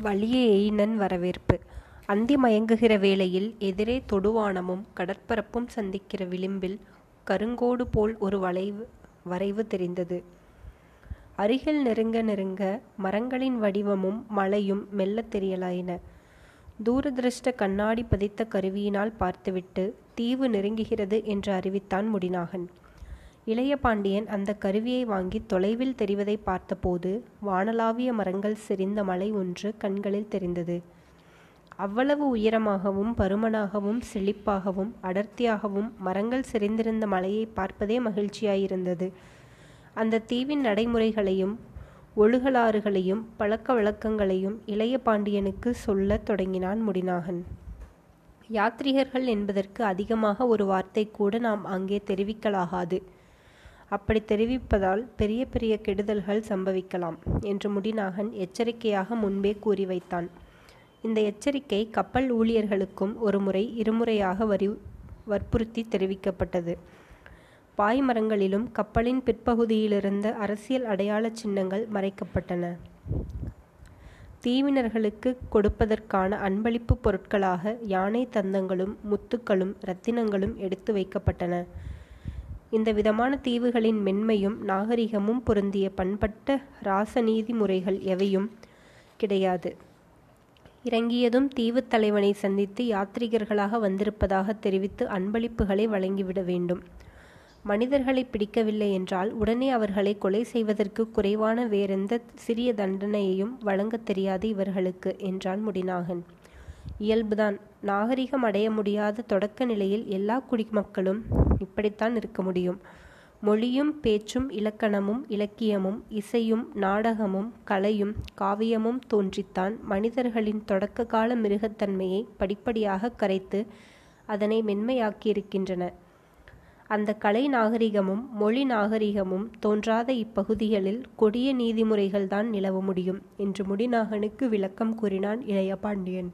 வலிய எயினன் வரவேற்பு அந்தி மயங்குகிற வேளையில் எதிரே தொடுவானமும் கடற்பரப்பும் சந்திக்கிற விளிம்பில் கருங்கோடு போல் ஒரு வளைவு வரைவு தெரிந்தது. அருகில் நெருங்க நெருங்க மரங்களின் வடிவமும் மலையும் மெல்லத் தெரியலாயின. தூரதிருஷ்ட கண்ணாடி பதித்த கருவியினால் பார்த்துவிட்டு தீவு நெருங்குகிறது என்று அறிவித்தான் முடிநாகன். இளைய பாண்டியன் அந்த கருவியை வாங்கித் தொலைவில் தெரிவதைப் பார்த்தபோது வானளாவிய மரங்கள் செறிந்த மலை ஒன்று கண்களில் தெரிந்தது. அவ்வளவு உயரமாகவும் பருமனாகவும் செழிப்பாகவும் அடர்த்தியாகவும் மரங்கள் செறிந்திருந்த மலையைப் பார்ப்பதே மகிழ்ச்சியாயிருந்தது. அந்த தீவின் நடைமுறைகளையும் ஒழுகலாறுகளையும் பழக்க வழக்கங்களையும் இளைய பாண்டியனுக்கு சொல்லத் தொடங்கினான் முடிநாகன். யாத்ரீகர்கள் என்பதற்கு அதிகமாக ஒரு வார்த்தை கூட நாம் அங்கே தெரிவிக்கலாகாது. அப்படித் தெரிவிப்பதால் பெரிய பெரிய கெடுதல்கள் சம்பவிக்கலாம் என்று முடிநாகன் எச்சரிக்கையாக முன்பே கூறி வைத்தான். இந்த எச்சரிக்கை கப்பல் ஊழியர்களுக்கும் ஒருமுறை இருமுறையாக வற்புறுத்தி தெரிவிக்கப்பட்டது. பாய்மரங்களிலும் கப்பலின் பிற்பகுதியிலிருந்த அரசியல் அடையாளச் சின்னங்கள் மறைக்கப்பட்டன. தீவினர்களுக்குக் கொடுப்பதற்கான அன்பளிப்பு பொருட்களாக யானை தந்தங்களும் முத்துக்களும் இரத்தினங்களும் எடுத்து வைக்கப்பட்டன. இந்த விதமான தீவுகளின் மென்மையும் நாகரிகமும் பொருந்திய பண்பட்ட இராசநீதி முறைகள் எவையும் கிடையாது. இறங்கியதும் தீவுத் தலைவனை சந்தித்து யாத்ரீகர்களாக வந்திருப்பதாக தெரிவித்து அன்பளிப்புகளை வழங்கிவிட வேண்டும். மனிதர்களை பிடிக்கவில்லை என்றால் உடனே அவர்களை கொலை செய்வதற்கு குறைவான வேறெந்த சிறிய தண்டனையையும் வழங்கத் தெரியாது இவர்களுக்கு என்றான் முடிநாகன். இயல்புதான். நாகரிகம் அடைய முடியாத தொடக்க நிலையில் எல்லா குடிமக்களும் இப்படித்தான் இருக்க முடியும். மொழியும் பேச்சும் இலக்கணமும் இலக்கியமும் இசையும் நாடகமும் கலையும் காவியமும் தோன்றித்தான் மனிதர்களின் தொடக்க கால மிருகத்தன்மையை படிப்படியாக கரைத்து அதனை மென்மையாக்கியிருக்கின்றன. அந்த கலை நாகரிகமும் மொழி நாகரிகமும் தோன்றாத இப்பகுதிகளில் கொடிய நீதிமுறைகள்தான் நிலவ முடியும் என்று முடிநாகனுக்கு விளக்கம் கூறினான் இளைய பாண்டியன்.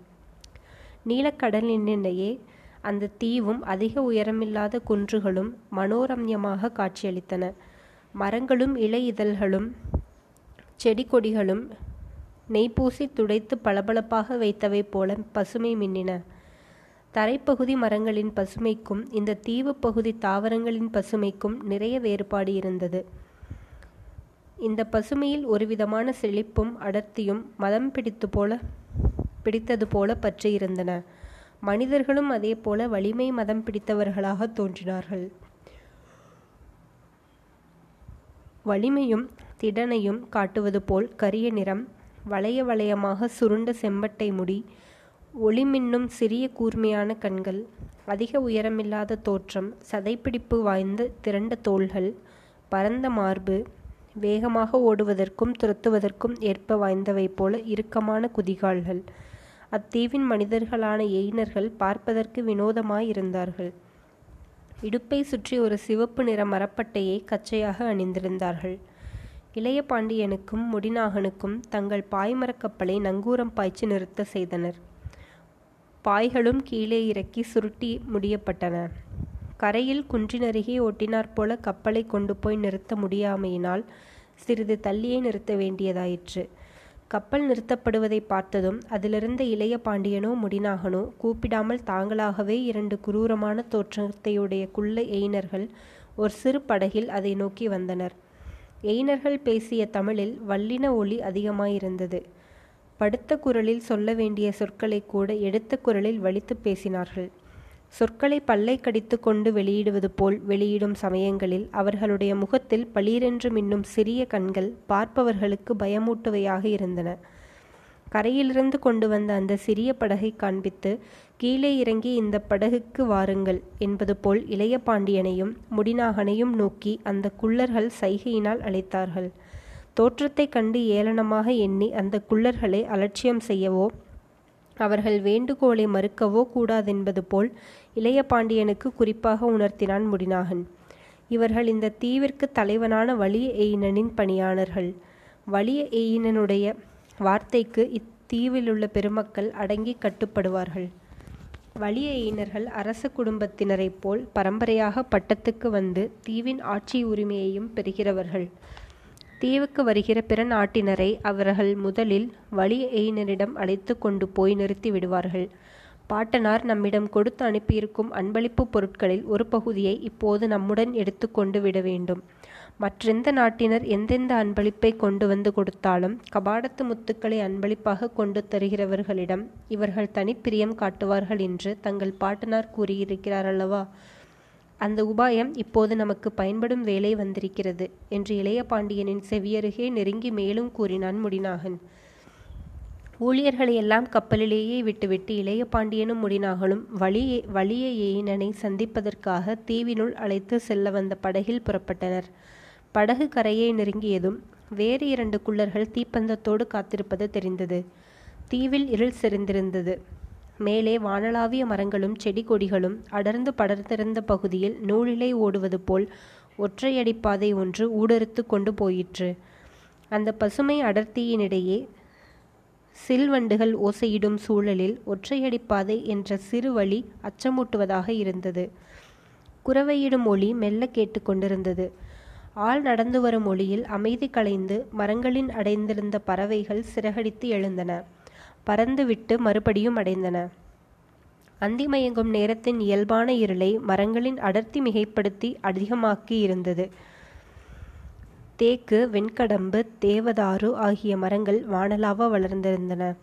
நீலக்கடலினிடையே அந்த தீவும் அதிக உயரமில்லாத குன்றுகளும் மனோரம்யமாக காட்சியளித்தன. மரங்களும் இலை இதழ்களும் செடி கொடிகளும் நெய் துடைத்து பளபளப்பாக வைத்தவை போல பசுமை மின்னின. தரைப்பகுதி மரங்களின் பசுமைக்கும் இந்த தீவுப் பகுதி தாவரங்களின் பசுமைக்கும் நிறைய வேறுபாடு இருந்தது. இந்த பசுமையில் ஒருவிதமான செழிப்பும் அடர்த்தியும் மதம் பிடித்து போல பிடித்தது போல பற்றியிருந்தன. மனிதர்களும் அதேபோல வலிமை மதம் பிடித்தவர்களாகத் தோன்றினார்கள். வலிமையும் திடனையும் காட்டுவது போல் கரிய நிறம், வளைய வளையமாக சுருண்ட செம்பட்டை முடி, ஒளிமின்னும் சிறிய கூர்மையான கண்கள், அதிக உயரமில்லாத தோற்றம், சதைப்பிடிப்பு வாய்ந்த திரண்ட தோள்கள், பரந்த மார்பு, வேகமாக ஓடுவதற்கும் துரத்துவதற்கும் ஏற்ப வாய்ந்தவை போல இறுக்கமான குதிகால்கள். அத்தீவின் மனிதர்களான எயினர்கள் பார்ப்பதற்கு வினோதமாயிருந்தார்கள். இடுப்பைச் சுற்றி ஒரு சிவப்பு நிற மரப்பட்டையைக் கச்சையாக அணிந்திருந்தார்கள். இளைய பாண்டியனுக்கும் முடிநாகனுக்கும் தங்கள் பாய்மரக் கப்பலை நங்கூரம் பாய்ச்சி நிறுத்தச் செய்தனர். பாய்களும் கீழே இறக்கி சுருட்டி முடியப்பட்டன. கரையில் குன்றினருகே ஒட்டினாற்போல கப்பலைக் கொண்டு போய் நிறுத்த முடியாமையினால் சிறிது தள்ளியே நிறுத்த வேண்டியதாயிற்று. கப்பல் நிறுத்தப்படுவதைப் பார்த்ததும் அதிலிருந்த இளைய பாண்டியனோ முடிநாகனோ கூப்பிடாமல் தாங்களாகவே இரண்டு குரூரமான தோற்றத்தையுடைய குள்ள எயினர்கள் ஒரு சிறு படகில் அதை நோக்கி வந்தனர். எயினர்கள் பேசிய தமிழில் வல்லின ஒலி அதிகமாயிருந்தது. படுத்த குரலில் சொல்ல வேண்டிய சொற்களைக்கூட எடுத்த குரலில் வலித்துப் பேசினார்கள். சொற்களை பல்லைக் கடித்து கொண்டு வெளியிடுவது போல் வெளியிடும் சமயங்களில் அவர்களுடைய முகத்தில் பளீரென்று மின்னும் சிறிய கண்கள் பார்ப்பவர்களுக்கு பயமூட்டுவையாக இருந்தன. கரையிலிருந்து கொண்டு வந்த அந்த சிறிய படகைக் காண்பித்து, கீழே இறங்கி இந்த படகுக்கு வாருங்கள் என்பது போல் இளைய பாண்டியனையும் முடிநாகனையும் நோக்கி அந்த குள்ளர்கள் சைகையினால் அழைத்தார்கள். தோற்றத்தைக் கண்டு ஏளனமாக எண்ணி அந்த குள்ளர்களை அலட்சியம் செய்யவோ அவர்கள் வேண்டுகோளை மறுக்கவோ கூடாதென்பது போல் இளைய பாண்டியனுக்கு குறிப்பாக உணர்த்தினான் முடிநாகன். இவர்கள் இந்த தீவிற்கு தலைவனான வலிய எயினனின் பணியாளர்கள். வலிய எயினனுடைய வார்த்தைக்கு இத்தீவிலுள்ள பெருமக்கள் அடங்கி கட்டுப்படுவார்கள். வலிய எயினர்கள் அரச குடும்பத்தினரைப் போல் பரம்பரையாக பட்டத்துக்கு வந்து தீவின் ஆட்சி உரிமையையும் பெறுகிறவர்கள். தீவுக்கு வருகிற பிற நாட்டினரை அவர்கள் முதலில் வலி எயினரிடம் அழைத்து கொண்டு போய் நிறுத்தி விடுவார்கள். பாட்டனார் நம்மிடம் கொடுத்து அனுப்பியிருக்கும் அன்பளிப்பு பொருட்களில் ஒரு பகுதியை இப்போது நம்முடன் எடுத்து கொண்டு விட வேண்டும். மற்றெந்த நாட்டினர் எந்தெந்த அன்பளிப்பை கொண்டு வந்து கொடுத்தாலும் கபாடத்து முத்துக்களை அன்பளிப்பாக கொண்டு தருகிறவர்களிடம் இவர்கள் தனிப்பிரியம் காட்டுவார்கள் என்று தங்கள் பாட்டனார் கூறியிருக்கிறார் அல்லவா? அந்த உபாயம் இப்போது நமக்கு பயன்படும் வேலை வந்திருக்கிறது என்று இளைய பாண்டியனின் செவியருகே நெருங்கி மேலும் கூறினான் முடிநாகன். ஊழியர்களை எல்லாம் கப்பலிலேயே விட்டுவிட்டு இளைய பாண்டியனும் முடினாகலும் வழியே வலிய ஏயினனை சந்திப்பதற்காக தீவினுள் அழைத்து செல்ல வந்த படகில் புறப்பட்டனர். படகு கரையை நெருங்கியதும் வேறு இரண்டு குள்ளர்கள் தீப்பந்தத்தோடு காத்திருப்பது தெரிந்தது. தீவில் இருள் செறிந்திருந்தது. மேலே வானளாவிய மரங்களும் செடி கொடிகளும் அடர்ந்து படர்ந்திருந்த பகுதியில் நூலிலை ஓடுவது போல் ஒற்றையடிப்பாதை ஒன்று ஊடறுத்து கொண்டு போயிற்று. அந்த பசுமை அடர்த்தியினிடையே சில்வண்டுகள் ஓசையிடும் சூழலில் ஒற்றையடிப்பாதை என்ற சிறு வழி அச்சமூட்டுவதாக இருந்தது. குறவையிடும் ஒளி மெல்ல கேட்டுக்கொண்டிருந்தது ஆள் நடந்து வரும் ஒளியில் அமைதி கலைந்து மரங்களின் அடைந்திருந்த பறவைகள் சிறகடித்து எழுந்தன. பறந்துவிட்டு மறுபடியும் அடைந்தன. அந்திமயங்கும் நேரத்தின் இயல்பான இருளை மரங்களின் அடர்த்தி மிகைப்படுத்தி அதிகமாக்கி இருந்தது. தேக்கு வெண்கடம்பு தேவதாரு ஆகிய மரங்கள் வானலாவ வளர்ந்திருந்தன.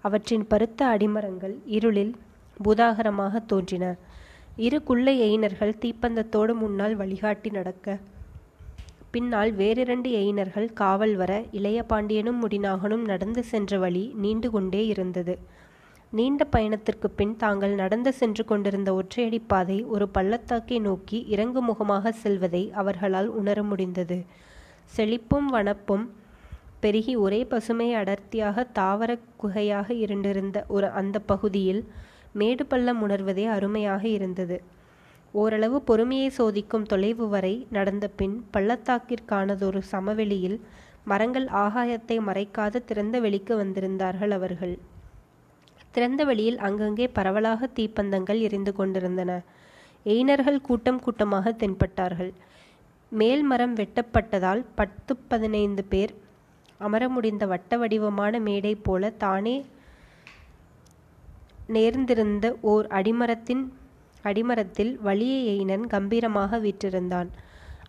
அவற்றின் பருத்த அடிமரங்கள் இருளில் பூதாகரமாக தோன்றின. இரு குள்ளை எயினர்கள் தீப்பந்தத்தோடு முன்னால் வழிகாட்டி நடக்க பின்னால் வேறிரண்டு எயினர்கள் காவல் வர இளைய பாண்டியனும் முடிநாகனும் நடந்து சென்ற வழி நீண்டு கொண்டே இருந்தது. நீண்ட பயணத்திற்கு பின் தாங்கள் நடந்து சென்று கொண்டிருந்த ஒற்றையடி பாதை ஒரு பள்ளத்தாக்கை நோக்கி இறங்கு முகமாக செல்வதை அவர்களால் உணர முடிந்தது. செழிப்பும் வனப்பும் பெருகி ஒரே பசுமை அடர்த்தியாக தாவர குகையாக இருண்டிருந்த ஒரு அந்த பகுதியில் மேடு பள்ளம் உணர்வதே அருமையாக இருந்தது. ஓரளவு பொறுமையை சோதிக்கும் தொலைவு வரை நடந்த பின் பள்ளத்தாக்கிற்கானதொரு சமவெளியில் மரங்கள் ஆகாயத்தை மறைக்காத திறந்த வெளிக்கு வந்திருந்தார்கள் அவர்கள். திறந்த வெளியில் அங்கங்கே பரவலாக தீப்பந்தங்கள் எரிந்து கொண்டிருந்தன. எயினர்கள் கூட்டம் கூட்டமாக தென்பட்டார்கள். மேல் மரம் வெட்டப்பட்டதால் பத்து பதினைந்து பேர் அமர முடிந்த வட்ட வடிவமான மேடை போல தானே நேர்ந்திருந்த ஓர் அடிமரத்தின் அடிமரத்தில் வலிய எயினன் கம்பீரமாக வீற்றிருந்தான்.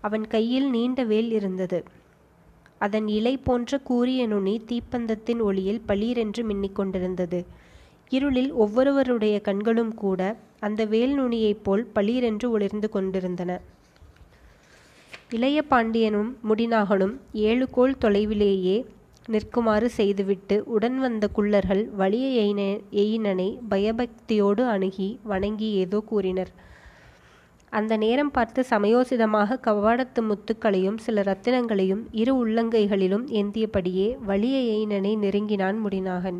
அவன் கையில் நீண்ட வேல் இருந்தது. அதன் இலை போன்ற கூரிய நுனி தீப்பந்தத்தின் ஒளியில் பளீரென்று மின்னிக் கொண்டிருந்தது. இருளில் ஒவ்வொருவருடைய கண்களும் கூட அந்த வேல் நுனியைப் போல் பளீரென்று ஒளிர்ந்து கொண்டிருந்தன. இளைய பாண்டியனும் முடிநாகனும் ஏழு கோல் தொலைவிலேயே நிற்குமாறு செய்துவிட்டு உடன் வந்த குள்ளர்கள் வலிய எயினனை பயபக்தியோடு அணுகி வணங்கி ஏதோ கூறினர். அந்த நேரம் பார்த்து சமயோசிதமாக கவாடத்து முத்துக்களையும் சில ரத்தினங்களையும் இரு உள்ளங்கைகளிலும் ஏந்தியபடியே வலிய எயினனை நெருங்கினான் முடிநாகன்.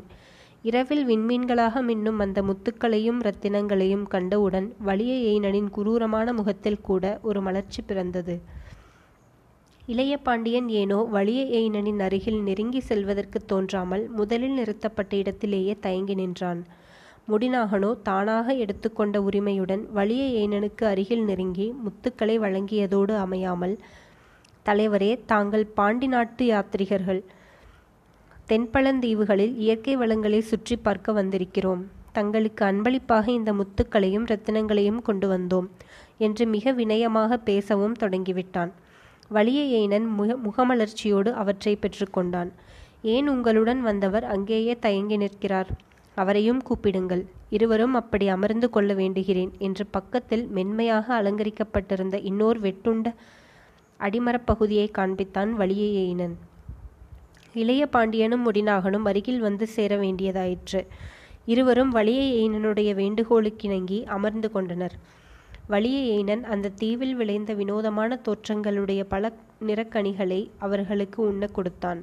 இரவில் விண்மீன்களாக மின்னும் அந்த முத்துக்களையும் ரத்தினங்களையும் கண்டவுடன் வலிய எயினனின் குரூரமான முகத்தில் கூட ஒரு மலர்ச்சி பிறந்தது. இளைய பாண்டியன் ஏனோ வலிய எயினனின் அருகில் நெருங்கி செல்வதற்கு தோன்றாமல் முதலில் நிறுத்தப்பட்ட இடத்திலேயே தயங்கி நின்றான். முடிநாகனோ தானாக எடுத்துக்கொண்ட உரிமையுடன் வலிய எயினனுக்கு அருகில் நெருங்கி முத்துக்களை வழங்கியதோடு அமையாமல் தலைவரே தாங்கள் பாண்டி நாட்டு யாத்ரிகர்கள் தென்பழந்தீவுகளில் இயற்கை வளங்களை சுற்றி பார்க்க வந்திருக்கிறோம். தங்களுக்கு அன்பளிப்பாக இந்த முத்துக்களையும் ரத்தினங்களையும் கொண்டு வந்தோம் என்று மிக வினயமாக பேசவும் தொடங்கிவிட்டான். வலிய முக முகமலர்ச்சியோடு அவற்றை பெற்றுக்கொண்டான். ஏன் உங்களுடன் வந்தவர் அங்கேயே தயங்கி நிற்கிறார்? அவரையும் கூப்பிடுங்கள். இருவரும் அப்படி அமர்ந்து கொள்ள வேண்டுகிறேன் என்று பக்கத்தில் மென்மையாக அலங்கரிக்கப்பட்டிருந்த இன்னொரு வெட்டுண்ட அடிமரப்பகுதியை காண்பித்தான் வலியேயினன் இளைய பாண்டியனும் முடிநாகனும் அருகில் வந்து சேர வேண்டியதாயிற்று. இருவரும் வலிய வேண்டுகோளுக்கிணங்கி அமர்ந்து கொண்டனர். வலிய ஏனன் அந்த தீவில் விளைந்த வினோதமான தோற்றங்களுடைய பல நிறக்கணிகளை அவர்களுக்கு உண்ண கொடுத்தான்.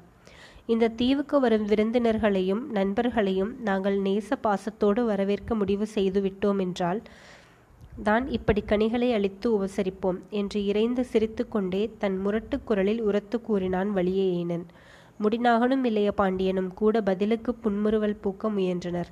இந்த தீவுக்கு வரும் விருந்தினர்களையும் நண்பர்களையும் நாங்கள் நேச பாசத்தோடு வரவேற்க முடிவு செய்து விட்டோம் என்றால் தான் இப்படி கனிகளை அளித்து உபசரிப்போம் என்று இறைந்து சிரித்துக்கொண்டே தன் முரட்டு குரலில் உரத்து கூறினான் வலிய ஏனன். முடிநாகனும் இளைய பாண்டியனும் கூட பதிலுக்கு புன்முறுவல் பூக்க முயன்றனர்.